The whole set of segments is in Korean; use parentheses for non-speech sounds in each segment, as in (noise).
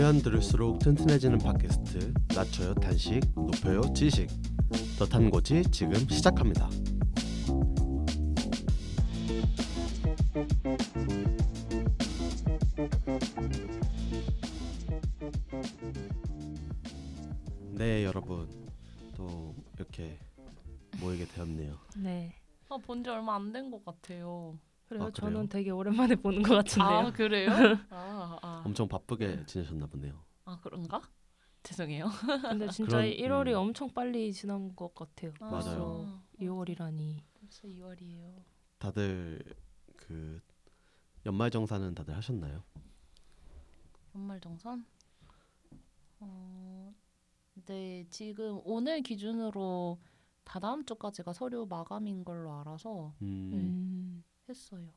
들으면 들을수록 튼튼해지는 팟캐스트 낮춰요 단식 높여요 지식 더 탄고지 지금 시작합니다. 네 여러분 또 이렇게 모이게 되었네요. 네. 아, 본지 얼마 안 된 것 같아요. 그래요? 아, 그래요? 저는 되게 오랜만에 보는 것 같은데요. 아 그래요? (laughs) 아, 아, 엄청 바쁘게 지내셨나 보네요. 아 그런가? 죄송해요. 근데 진짜 그런- 1월이 음. 엄청 빨리 지난 것 같아요. 맞아요. 아, 2월이라니. 벌써 2월이에요. 다들 그 연말 정산은 다들 하셨나요? 연말 정산? 어, 네 지금 오늘 기준으로 다 다음 주까지가 서류 마감인 걸로 알아서 음, 음. 했어요.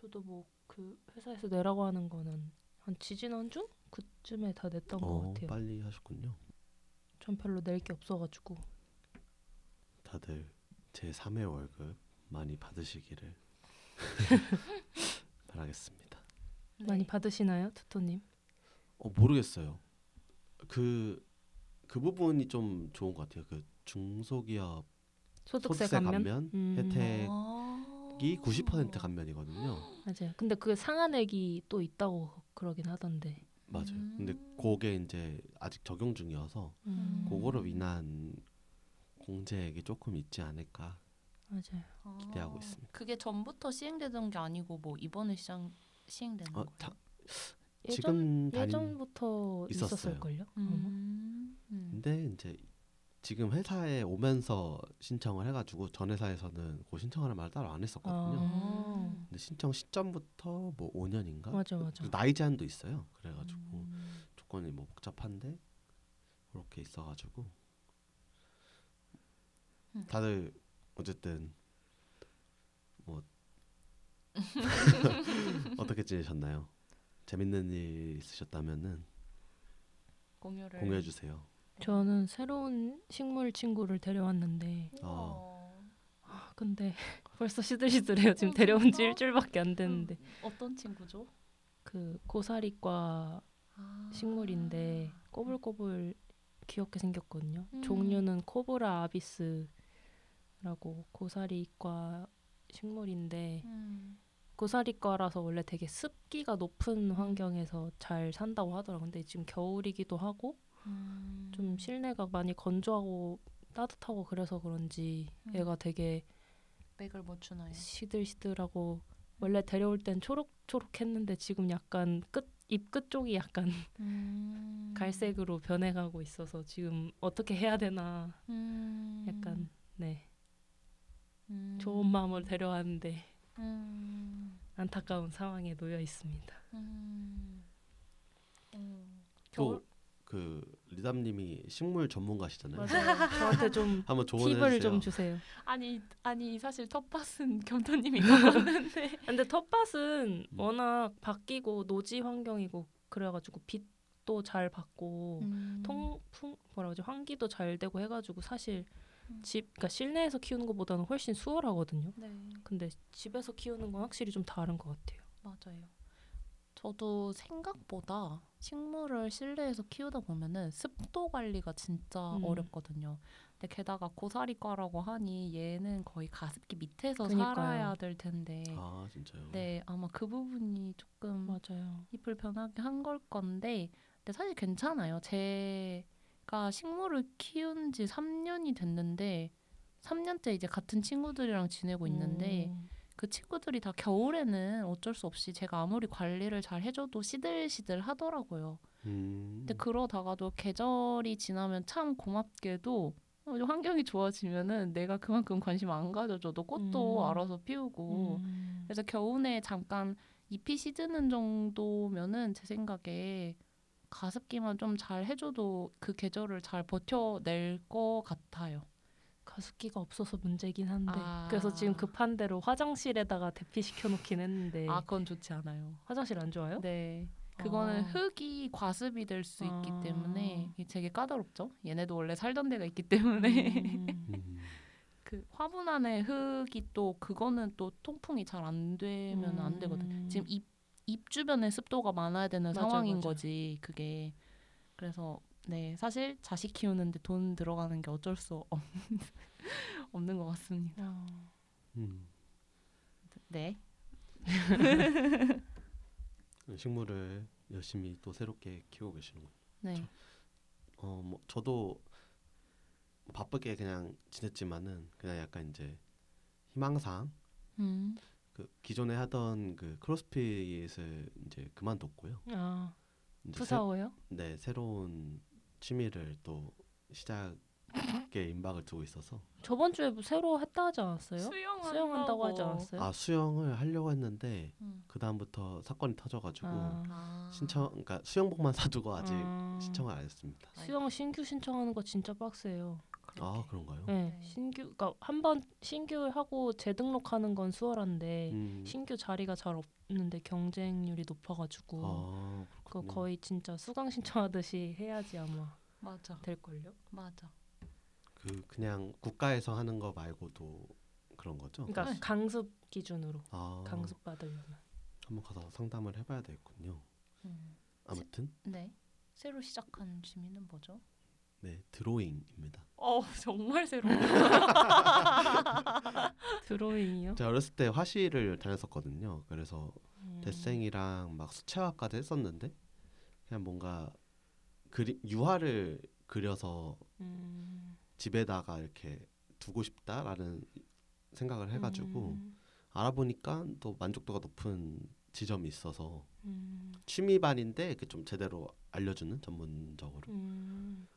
저도 뭐 그 회사에서 내라고 하는 거는 한 지지난주 그쯤에 다 냈던 것 어, 같아요. 빨리 하셨군요. 전 별로 낼 게 없어가지고. 다들 제 3회 월급 많이 받으시기를 (laughs) 바라겠습니다. 많이 네. 받으시나요, 투토님? 어 모르겠어요. 그그 부분이 좀 좋은 것 같아요. 그 중소기업 소득세, 소득세 감면? 감면 음. 혜택 이 아. 90% 감면이거든요. 맞아요. 근데 그 상한액이 또 있다고 그러긴 하던데. 맞아요. 근데 음. 그게 이제 아직 적용 중이어서 음. 그거로 인한 공제액이 조금 있지 않을까 맞아요. 아, 기대하고 있습니다. 그게 전부터 시행되던 게 아니고 뭐 이번에 시행 시행되는 어, 거예요? 다, 예전 지금 예전부터 있었어요. 있었을걸요? 음. 음. 근데 이제 지금 회사에 오면서 신청을 해가지고 전 회사에서는 그 신청하는 말 따로 안 했었거든요. 아. 근데 신청 시점부터 뭐 5년인가? 맞아 맞아. 그 나이 제한도 있어요. 그래가지고 음. 조건이 뭐 복잡한데 그렇게 있어가지고 음. 다들 어쨌든 뭐 (laughs) 어떻게 지내셨나요? 재밌는 일 있으셨다면은 공유를 공유해 주세요. 저는 새로운 식물 친구를 데려왔는데 어. 아, 근데 (laughs) 벌써 시들시들해요. 지금 데려온 지 일주일밖에 안 됐는데 음, 어떤 친구죠? 그 고사리과 아. 식물인데 꼬불꼬불 귀엽게 생겼거든요. 음. 종류는 코브라 아비스라고 고사리과 식물인데 음. 고사리과라서 원래 되게 습기가 높은 환경에서 잘 산다고 하더라고요. 근데 지금 겨울이기도 하고 음. 좀 실내가 많이 건조하고 따뜻하고 그래서 그런지 음. 얘가 되게 맥을 못 추나요? 시들시들하고 원래 데려올 땐 초록초록했는데 지금 약간 끝 입끝 쪽이 약간 (laughs) 음. 갈색으로 변해가고 있어서 지금 어떻게 해야 되나 음. 약간 네 음. 좋은 마음으로 데려왔는데 음. 안타까운 상황에 놓여 있습니다. 음. 음. 겨울 또그 리담님이 식물 전문가시잖아요. 맞아요. 저한테 좀 (laughs) 한번 조언해 팁을 주세요. 좀 주세요. 아니 아니 사실 텃밭은 (laughs) 겸터님이 나왔는데 근데 텃밭은 음. 워낙 바뀌고 노지 환경이고 그래가지고 빛도 잘 받고 음. 통풍 뭐라 그러지 환기도 잘 되고 해가지고 사실 음. 집 그러니까 실내에서 키우는 것보다는 훨씬 수월하거든요. 네 근데 집에서 키우는 건 확실히 좀 다른 것 같아요. 맞아요. 저도 생각보다 식물을 실내에서 키우다 보면은 습도 관리가 진짜 음. 어렵거든요. 근데 게다가 고사리과라고 하니 얘는 거의 가습기 밑에서 그니까요. 살아야 될 텐데. 아 진짜요? 네, 아마 그 부분이 조금 맞아요. 잎을 변하게 한 걸 건데, 근데 사실 괜찮아요. 제가 식물을 키운 지 3년이 됐는데, 3년째 이제 같은 친구들이랑 지내고 있는데, 음. 그 친구들이 다 겨울에는 어쩔 수 없이 제가 아무리 관리를 잘 해줘도 시들시들 하더라고요. 음. 근데 그러다가도 계절이 지나면 참 고맙게도 어, 환경이 좋아지면은 내가 그만큼 관심 안 가져줘도 꽃도 음. 알아서 피우고 음. 그래서 겨우내 잠깐 잎이 시드는 정도면은 제 생각에 가습기만 좀 잘 해줘도 그 계절을 잘 버텨낼 것 같아요. 가습기가 없어서 문제긴 한데 아. 그래서 지금 급한 대로 화장실에다가 대피시켜 놓긴 했는데 아 그건 좋지 않아요. 화장실 안 좋아요? 네. 그거는 아. 흙이 과습이 될 수 있기 아. 때문에 되게 까다롭죠. 얘네도 원래 살던 데가 있기 때문에 음. (laughs) 음. 그 화분 안에 흙이 또 그거는 또 통풍이 잘 안 되면 안 되거든. 음. 지금 잎입 주변에 습도가 많아야 되는 맞아, 상황인 맞아. 거지 그게 그래서 네 사실 자식 키우는데 돈 들어가는 게 어쩔 수 없, (laughs) 없는 것 같습니다. 아, 음, 네. 식물을 열심히 또 새롭게 키우고 계시는군요. 네. 어, 뭐 저도 바쁘게 그냥 지냈지만은 그냥 약간 이제 희망상 음. 그 기존에 하던 그 크로스핏을 이제 그만뒀고요. 아 이제? 새, 네 새로운 취미를 또 시작에 임박을 두고 있어서 저번 주에 뭐 새로 했다 하지 않았어요? 수영 수영한다고 하지 않았어요? 아 수영을 하려고 했는데 음. 그 다음부터 사건이 터져가지고 아. 아. 신청 그러니까 수영복만 사두고 아직 아, 신청을 안 했습니다. 수영 신규 신청하는 거 진짜 빡세요. 아 그런가요? 네, 네. 신규 그러니까 한 번 신규 하고 재등록하는 건 수월한데 음, 신규 자리가 잘 없는데 경쟁률이 높아가지고 아 그거 그렇군요. 거의 진짜 수강 신청하듯이 해야지 아마 맞아. 될 걸요. 맞아. 그 그냥 국가에서 하는 거 말고도 그런 거죠? 그러니까 네. 강습 기준으로 아, 강습 받으려면. 한번 가서 상담을 해봐야 되겠군요. 음. 아무튼 네. 새로 시작한 취미는 뭐죠? 네 드로잉입니다. 어 (laughs) 정말 새로. (laughs) 드로잉이요? 제가 어렸을 때 화실을 다녔었거든요. 그래서 음. 데생이랑 막 수채화까지 했었는데 그냥 뭔가 그리 유화를 그려서 음. 집에다가 이렇게 두고 싶다라는 생각을 해가지고 음. 알아보니까 또 만족도가 높은 지점이 있어서 음. 취미반인데 이렇게 좀 제대로 알려주는 전문적으로 음.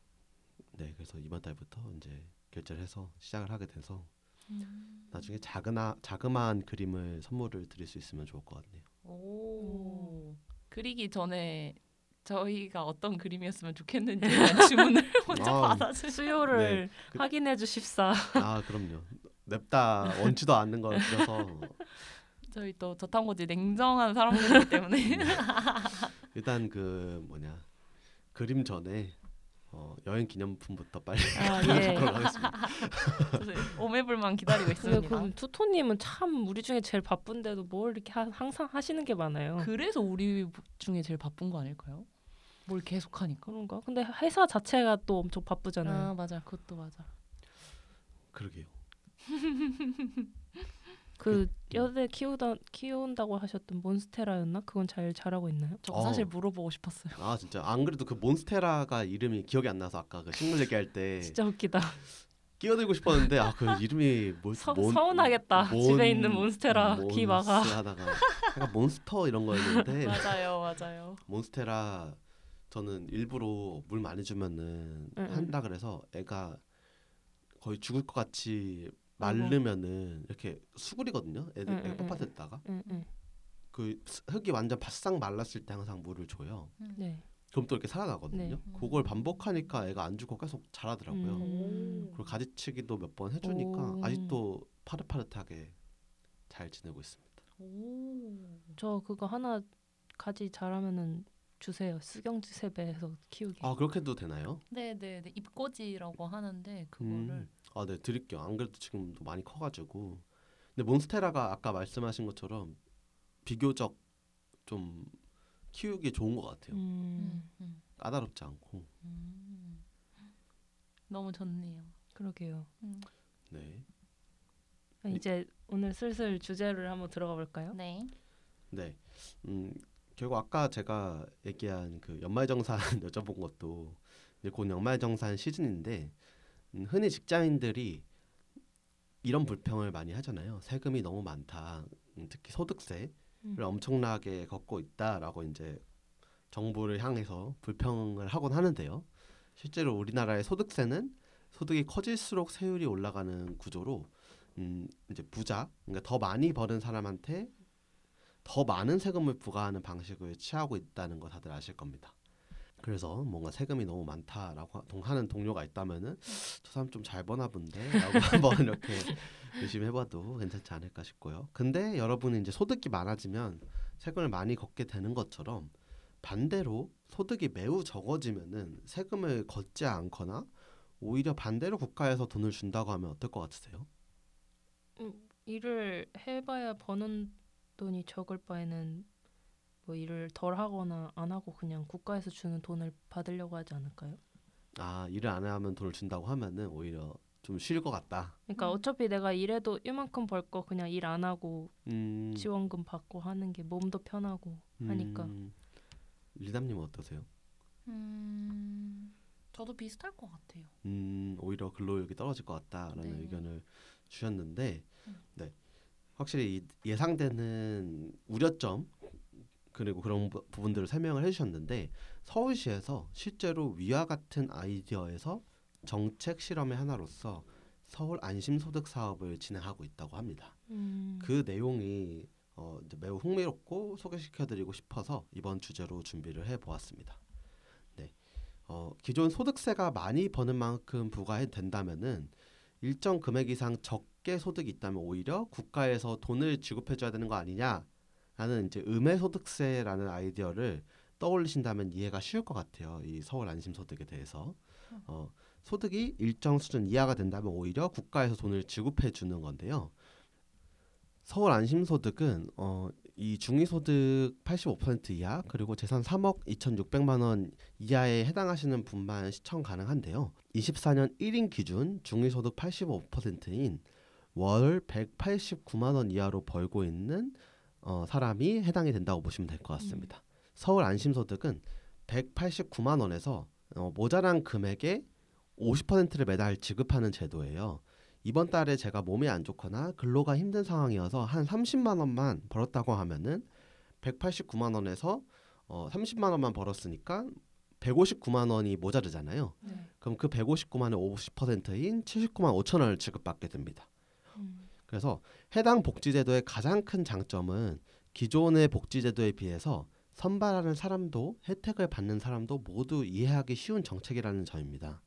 네 그래서 이번 달부터 이제 결제를 해서 시작을 하게 돼서 음. 나중에 작은아 자그마한 그림을 선물을 드릴 수 있으면 좋을 것 같네요. 오. 그리기 전에 저희가 어떤 그림이었으면 좋겠는지 (laughs) 주문을 (laughs) 먼저 아, 받아주. 수요를 네, 그- 확인해 주십사. 아 그럼요. 냅다 원치도 않는 걸 그려서 저희 또 저탄고지 냉정한 사람들이기 때문에 일단 그 뭐냐 그림 전에 어, 여행 기념품부터 빨리 아 (laughs) 예. 하겠습니다. (laughs) 오매불만 기다리고 있습니다. 그 투토님은 참 우리 중에 제일 바쁜데도 뭘 이렇게 하, 항상 하시는 게 많아요. 그래서 우리 중에 제일 바쁜 거 아닐까요? 뭘 계속 하니까. 그런가? 근데 회사 자체가 또 엄청 바쁘잖아요. 아 맞아, 그것도 맞아. 그러게요. (laughs) 그 여대 키우다 키운다고 하셨던 몬스테라였나? 그건 잘 자라고 있나요? 저거 어. 사실 물어보고 싶었어요. 아 진짜 안 그래도 그 몬스테라가 이름이 기억이 안 나서 아까 그 식물 얘기할 때 (laughs) 진짜 웃기다. 끼어들고 싶었는데 아 그 이름이 뭐 서, 몬- 서운하겠다. 몬- 집에 있는 몬스테라. 몬스 하다가 약간 몬스터 이런 거였는데 (laughs) 맞아요, 맞아요. 몬스테라 저는 일부러 물 많이 주면은 응, 응. 한다 그래서 애가 거의 죽을 것 같이 마르면은 이렇게 수그리거든요. 애들 응, 응, 텃밭에다가 응, 응. 그 스- 흙이 완전 바싹 말랐을 때 항상 물을 줘요. 네. 그럼 또 이렇게 살아나거든요. 네. 그걸 반복하니까 애가 안 죽고 계속 자라더라고요. 음. 그리고 가지치기도 몇 번 해주니까 오. 아직도 파릇파릇하게 잘 지내고 있습니다. 오. 저 그거 하나 가지 자라면은 주세요. 수경지 세배해서 키우기. 아 그렇게도 되나요? 네, 네, 네. 입꼬지라고 하는데 그거를 음. 아, 네, 드릴게요. 안 그래도 지금도 많이 커가지고. 근데 몬스테라가 아까 말씀하신 것처럼 비교적 좀 키우기 좋은 것 같아요. 음. 음, 음, 까다롭지 않고. 음. 너무 좋네요. 그러게요. 음. 네, 아, 이제 오늘 슬슬 주제를 한번 들어가 볼까요? 네. 네. 음, 결국 아까 제가 얘기한 그 연말정산 (laughs) 여쭤본 것도 이제 곧 연말정산 시즌인데 음, 흔히 직장인들이 이런 불평을 많이 하잖아요. 세금이 너무 많다. 음, 특히 소득세를 음. 엄청나게 걷고 있다라고 이제 정부를 향해서 불평을 하곤 하는데요. 실제로 우리나라의 소득세는 소득이 커질수록 세율이 올라가는 구조로 음, 이제 부자, 그러니까 더 많이 버는 사람한테 더 많은 세금을 부과하는 방식을 취하고 있다는 거 다들 아실 겁니다. 그래서 뭔가 세금이 너무 많다라고 하는 동료가 있다면은 저 사람 좀 잘 버나 본데라고 (laughs) 한번 이렇게 열심히 해봐도 괜찮지 않을까 싶고요. 근데 여러분이 이제 소득이 많아지면 세금을 많이 걷게 되는 것처럼 반대로 소득이 매우 적어지면은 세금을 걷지 않거나 오히려 반대로 국가에서 돈을 준다고 하면 어떨 것 같으세요? 일을 해봐야 버는 돈이 적을 바에는 뭐 일을 덜 하거나 안 하고 그냥 국가에서 주는 돈을 받으려고 하지 않을까요? 아 일을 안 하면 돈을 준다고 하면은 오히려 좀 쉴 것 같다. 그러니까 음. 어차피 내가 일해도 이만큼 벌 거 그냥 일 안 하고 음, 지원금 받고 하는 게 몸도 편하고 하니까. 음, 리담님은 어떠세요? 음, 저도 비슷할 것 같아요. 음, 오히려 근로력이 떨어질 것 같다라는 네. 의견을 주셨는데, 음. 네, 확실히 이 예상되는 우려점 그리고 그런 부- 부분들을 설명을 해주셨는데 서울시에서 실제로 위와 같은 아이디어에서 정책 실험의 하나로서 서울 안심소득 사업을 진행하고 있다고 합니다. 음. 그 내용이 어, 매우 흥미롭고 소개시켜드리고 싶어서 이번 주제로 준비를 해보았습니다. 네, 어, 기존 소득세가 많이 버는 만큼 부과해도 된다면은 일정 금액 이상 적게 소득이 있다면 오히려 국가에서 돈을 지급해줘야 되는 거 아니냐 라는 이제 음해소득세라는 아이디어를 떠올리신다면 이해가 쉬울 것 같아요. 이 서울 안심 소득에 대해서 어, 소득이 일정 수준 이하가 된다면 오히려 국가에서 돈을 지급해 주는 건데요. 서울 안심 소득은 어, 이 중위 소득 85% 이하 그리고 재산 3억 2,600만 원 이하에 해당하시는 분만 시청 가능한데요. 24년 1인 기준 중위 소득 85%인 월 189만 원 이하로 벌고 있는 어, 사람이 해당이 된다고 보시면 될 것 같습니다. 서울 안심소득은 189만 원에서 어, 모자란 금액의 50%를 매달 지급하는 제도예요. 이번 달에 제가 몸이 안 좋거나 근로가 힘든 상황이어서 한 30만 원만 벌었다고 하면은 189만 원에서 어 30만 원만 벌었으니까 159만 원이 모자르잖아요. 네. 그럼 그 159만의 50%인 79만 5천 원을 지급받게 됩니다. 음. 그래서 해당 복지제도의 가장 큰 장점은 기존의 복지제도에 비해서 선발하는 사람도 혜택을 받는 사람도 모두 이해하기 쉬운 정책이라는 점입니다.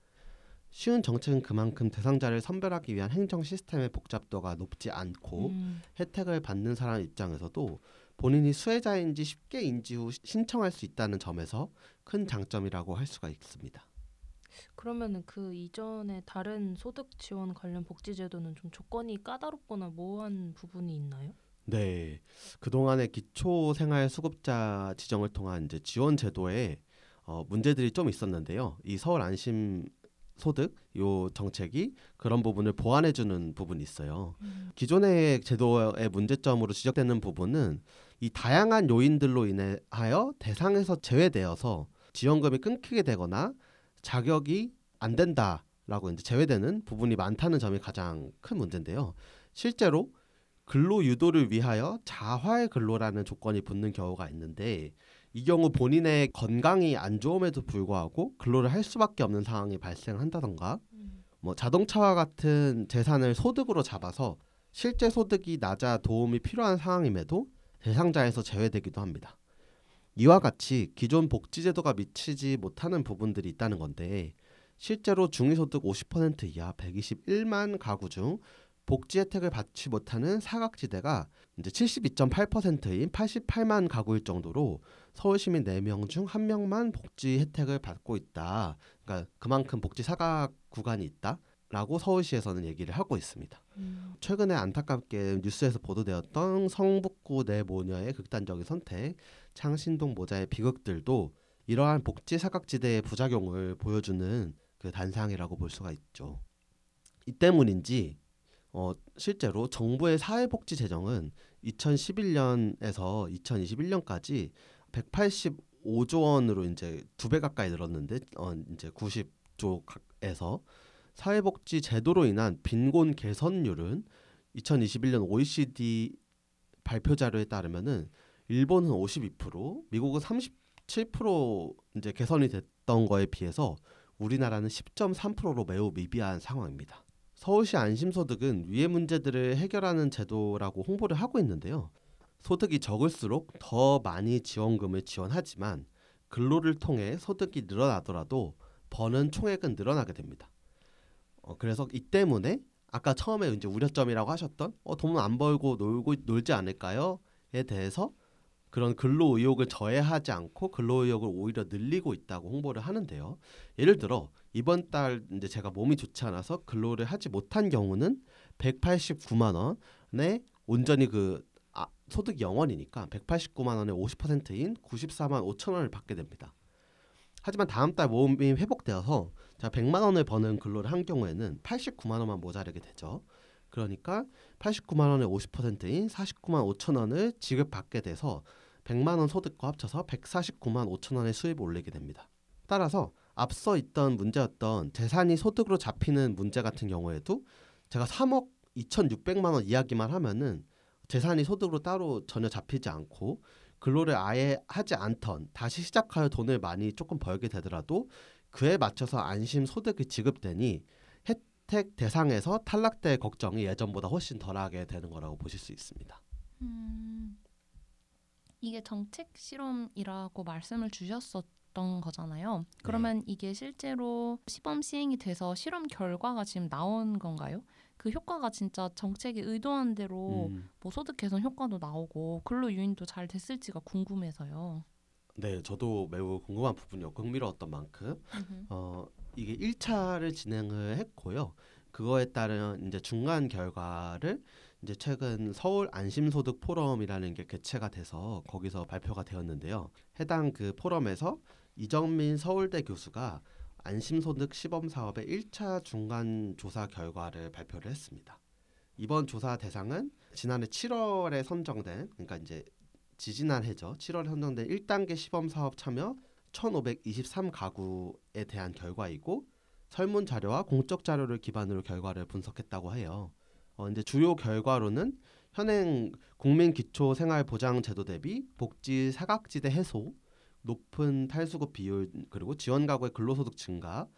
쉬운 정책은 그만큼 대상자를 선별하기 위한 행정 시스템의 복잡도가 높지 않고 음. 혜택을 받는 사람 입장에서도 본인이 수혜자인지 쉽게 인지 후 신청할 수 있다는 점에서 큰 장점이라고 할 수가 있습니다. 그러면은 그 이전에 다른 소득 지원 관련 복지 제도는 좀 조건이 까다롭거나 모호한 부분이 있나요? 네, 그동안의 기초 생활 수급자 지정을 통한 이제 지원 제도에 어, 문제들이 좀 있었는데요. 이 서울 안심 소득 요 정책이 그런 부분을 보완해 주는 부분이 있어요. 기존의 제도의 문제점으로 지적되는 부분은 이 다양한 요인들로 인하여 대상에서 제외되어서 지원금이 끊기게 되거나 자격이 안 된다라고 이제 제외되는 부분이 많다는 점이 가장 큰 문제인데요. 실제로 근로 유도를 위하여 자활 근로라는 조건이 붙는 경우가 있는데 이 경우 본인의 건강이 안 좋음에도 불구하고 근로를 할 수밖에 없는 상황이 발생한다던가 음. 뭐 자동차와 같은 재산을 소득으로 잡아서 실제 소득이 낮아 도움이 필요한 상황임에도 대상자에서 제외되기도 합니다. 이와 같이 기존 복지제도가 미치지 못하는 부분들이 있다는 건데 실제로 중위소득 50% 이하 121만 가구 중 복지 혜택을 받지 못하는 사각지대가 이제 72.8%인 88만 가구일 정도로 서울 시민 4명 중 1명만 복지 혜택을 받고 있다. 그러니까 그만큼 복지 사각 구간이 있다 라고 서울시에서는 얘기를 하고 있습니다. 음. 최근에 안타깝게 뉴스에서 보도되었던 성북구 내 모녀의 극단적인 선택, 창신동 모자의 비극들도 이러한 복지 사각지대의 부작용을 보여주는 그 단상이라고 볼 수가 있죠. 이 때문인지 어, 실제로 정부의 사회복지 재정은 2011년에서 2021년까지 185조 원으로 이제 두 배 가까이 늘었는데 어, 이제 90조에서 사회복지 제도로 인한 빈곤 개선율은 2021년 OECD 발표 자료에 따르면은 일본은 52%, 미국은 37% 이제 개선이 됐던 거에 비해서 우리나라는 10.3%로 매우 미비한 상황입니다. 서울시 안심소득은 위의 문제들을 해결하는 제도라고 홍보를 하고 있는데요. 소득이 적을수록 더 많이 지원금을 지원하지만 근로를 통해 소득이 늘어나더라도 버는 총액은 늘어나게 됩니다. 어, 그래서 이 때문에 아까 처음에 이제 우려점이라고 하셨던 어, 돈 안 벌고 놀고 놀지 않을까요?에 대해서 그런 근로 의욕을 저해하지 않고 근로 의욕을 오히려 늘리고 있다고 홍보를 하는데요. 예를 들어 이번 달 이제 제가 몸이 좋지 않아서 근로를 하지 못한 경우는 189만 원에 온전히 그 아, 소득 0원이니까 189만 원의 50%인 94만 5천 원을 받게 됩니다. 하지만 다음 달 모금이 회복되어서 자 100만 원을 버는 근로를 한 경우에는 89만 원만 모자르게 되죠. 그러니까 89만 원의 50%인 49만 5천 원을 지급받게 돼서 100만 원 소득과 합쳐서 149만 5천 원의 수입을 올리게 됩니다. 따라서 앞서 있던 문제였던 재산이 소득으로 잡히는 문제 같은 경우에도 제가 3억 2,600만 원 이야기만 하면은 재산이 소득으로 따로 전혀 잡히지 않고 근로를 아예 하지 않던 다시 시작하여 돈을 많이 조금 벌게 되더라도 그에 맞춰서 안심 소득이 지급되니 혜택 대상에서 탈락될 걱정이 예전보다 훨씬 덜하게 되는 거라고 보실 수 있습니다. 음, 이게 정책 실험이라고 말씀을 주셨었던 거잖아요. 그러면 이게 실제로 시범 시행이 돼서 실험 결과가 지금 나온 건가요? 그 효과가 진짜 정책이 의도한 대로 음, 뭐 소득 개선 효과도 나오고 근로 유인도 잘 됐을지가 궁금해서요. 네, 저도 매우 궁금한 부분이었고 흥미로웠던 만큼 어, 이게 1차를 진행을 했고요. 그거에 따른 이제 중간 결과를 이제 최근 서울 안심소득 포럼이라는 게 개최가 돼서 거기서 발표가 되었는데요. 해당 그 포럼에서 이정민 서울대 교수가 안심소득 시범 사업의 1차 중간 조사 결과를 발표를 했습니다. 이번 조사 대상은 지난해 7월에 선정된 그러니까 이제 지지난 해죠. 7월에 선정된 1단계 시범 사업 참여 1,523가구에 대한 결과이고 설문 자료와 공적 자료를 기반으로 결과를 분석했다고 해요. 어, 이제 주요 결과로는 현행 국민 기초 생활 보장 제도 대비 복지 사각지대 해소, 높은 탈수급 비율 그리고 지원 가구의 근로소득 증가,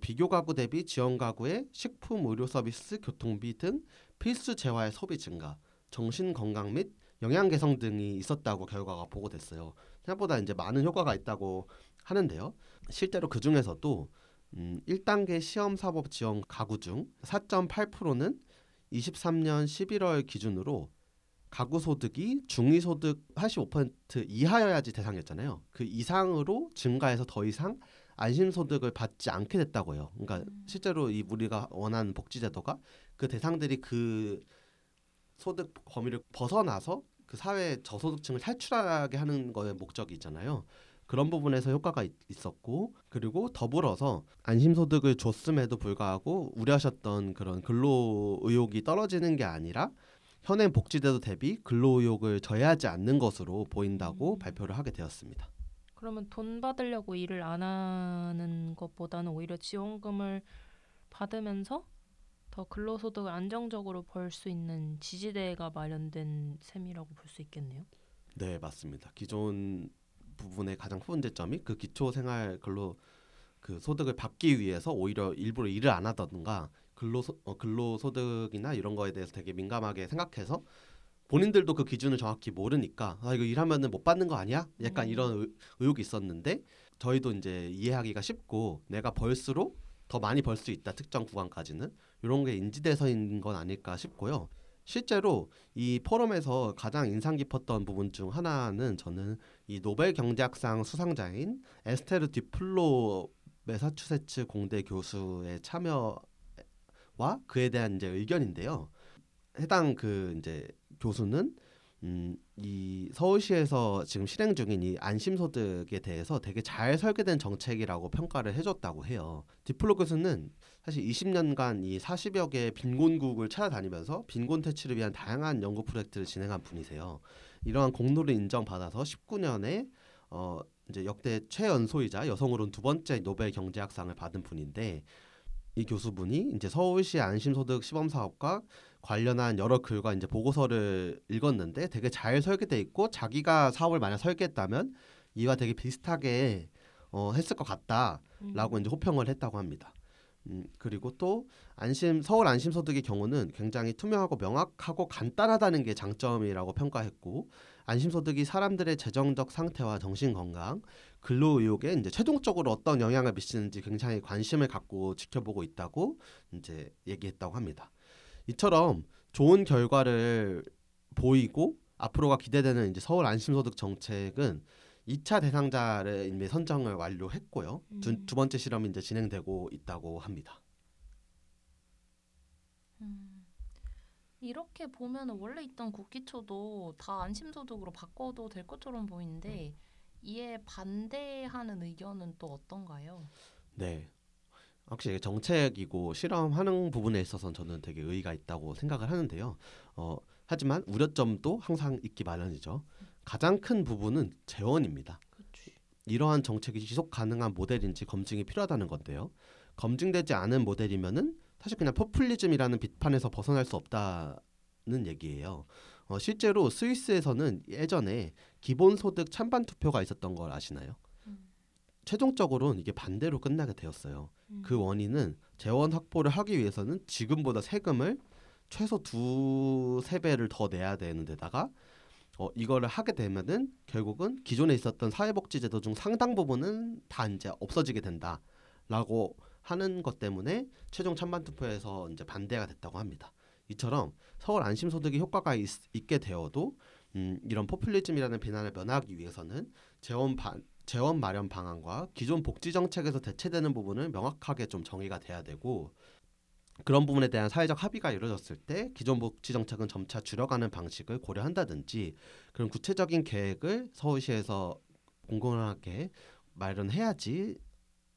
비교 가구 대비 지원 가구의 식품 의료 서비스 교통비 등 필수 재화의 소비 증가, 정신 건강 및 영양 개선 등이 있었다고 결과가 보고됐어요. 생각보다 이제 많은 효과가 있다고 하는데요. 실제로 그 중에서도 음, 1단계 시험 사법 지원 가구 중 4.8%는 23년 11월 기준으로 가구 소득이 중위 소득 85% 이하여야지 대상이었잖아요. 그 이상으로 증가해서 더 이상 안심 소득을 받지 않게 됐다고요. 그러니까 실제로 이 우리가 원하는 복지 제도가 그 대상들이 그 소득 범위를 벗어나서 그 사회 저소득층을 탈출하게 하는 거에 목적이 있잖아요. 그런 부분에서 효과가 있, 있었고 그리고 더불어서 안심소득을 줬음에도 불구하고 우려하셨던 그런 근로 의욕이 떨어지는 게 아니라 현행 복지제도 대비 근로 의욕을 저해하지 않는 것으로 보인다고 음. 발표를 하게 되었습니다. 그러면 돈 받으려고 일을 안 하는 것보다는 오히려 지원금을 받으면서 더 근로소득을 안정적으로 벌 수 있는 지지대가 마련된 셈이라고 볼 수 있겠네요. 네, 맞습니다. 기존 부분의 가장 큰 문제점이 그 기초 생활 근로 그 소득을 받기 위해서 오히려 일부러 일을 안 하던가 근로 소, 어, 근로 소득이나 이런 거에 대해서 되게 민감하게 생각해서 본인들도 그 기준을 정확히 모르니까 아 이거 일하면은 못 받는 거 아니야? 약간 음. 이런 의, 의혹이 있었는데 저희도 이제 이해하기가 쉽고 내가 벌수록 더 많이 벌 수 있다 특정 구간까지는 이런 게 인지돼서인 건 아닐까 싶고요. 실제로 이 포럼에서 가장 인상 깊었던 부분 중 하나는 저는 이 노벨 경제학상 수상자인 에스테르 디플로 메사추세츠 공대 교수의 참여와 그에 대한 이제 의견인데요. 해당 그 이제 교수는 음, 이 서울시에서 지금 실행 중인 이 안심소득에 대해서 되게 잘 설계된 정책이라고 평가를 해줬다고 해요. 디플로 교수는 사실 20년간 이 40여 개의 빈곤국을 찾아다니면서 빈곤 퇴치를 위한 다양한 연구 프로젝트를 진행한 분이세요. 이러한 공로를 인정받아서 19년에 어 이제 역대 최연소이자 여성으로는 두 번째 노벨 경제학상을 받은 분인데 이 교수분이 이제 서울시 안심소득 시범 사업과 관련한 여러 글과 이제 보고서를 읽었는데 되게 잘 설계돼 있고 자기가 사업을 만약 설계했다면 이와 되게 비슷하게 어, 했을 것 같다라고 음. 이제 호평을 했다고 합니다. 음, 그리고 또 안심 서울 안심 소득의 경우는 굉장히 투명하고 명확하고 간단하다는 게 장점이라고 평가했고 안심 소득이 사람들의 재정적 상태와 정신 건강, 근로 의욕에 이제 최종적으로 어떤 영향을 미치는지 굉장히 관심을 갖고 지켜보고 있다고 이제 얘기했다고 합니다. 이처럼 좋은 결과를 보이고 앞으로가 기대되는 이제 서울 안심 소득 정책은 2차 대상자를 이미 선정을 완료했고요. 두, 음. 두 번째 실험이 이제 진행되고 있다고 합니다. 이렇게 보면 원래 있던 국기초도 다 안심소득으로 바꿔도 될 것처럼 보이는데 이에 반대하는 의견은 또 어떤가요? 네. 확실히 정책이고 실험하는 부분에 있어서는 저는 되게 의의가 있다고 생각을 하는데요. 어, 하지만 우려점도 항상 있기 마련이죠. 가장 큰 부분은 재원입니다. 그렇지. 이러한 정책이 지속 가능한 모델인지 검증이 필요하다는 건데요. 검증되지 않은 모델이면은 사실 그냥 포퓰리즘이라는 비판에서 벗어날 수 없다는 얘기예요. 어, 실제로 스위스에서는 예전에 기본소득 찬반 투표가 있었던 걸 아시나요? 음. 최종적으로는 이게 반대로 끝나게 되었어요. 음. 그 원인은 재원 확보를 하기 위해서는 지금보다 세금을 최소 두세 배를 더 내야 되는 데다가 어, 이거를 하게 되면은 결국은 기존에 있었던 사회복지제도 중 상당 부분은 다 이제 없어지게 된다라고 하는 것 때문에 최종 찬반 투표에서 이제 반대가 됐다고 합니다. 이처럼 서울 안심소득이 효과가 있, 있게 되어도 음, 이런 포퓰리즘이라는 비난을 면하기 위해서는 재원 반 재원 마련 방안과 기존 복지 정책에서 대체되는 부분을 명확하게 좀 정의가 돼야 되고 그런 부분에 대한 사회적 합의가 이루어졌을 때 기존 복지 정책은 점차 줄여가는 방식을 고려한다든지 그런 구체적인 계획을 서울시에서 공공하게 마련해야지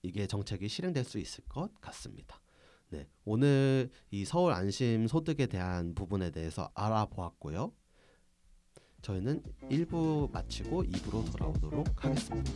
이게 정책이 실행될 수 있을 것 같습니다. 네, 오늘 이 서울 안심 소득에 대한 부분에 대해서 알아보았고요. 저희는 1부 마치고 2부로 돌아오도록 하겠습니다.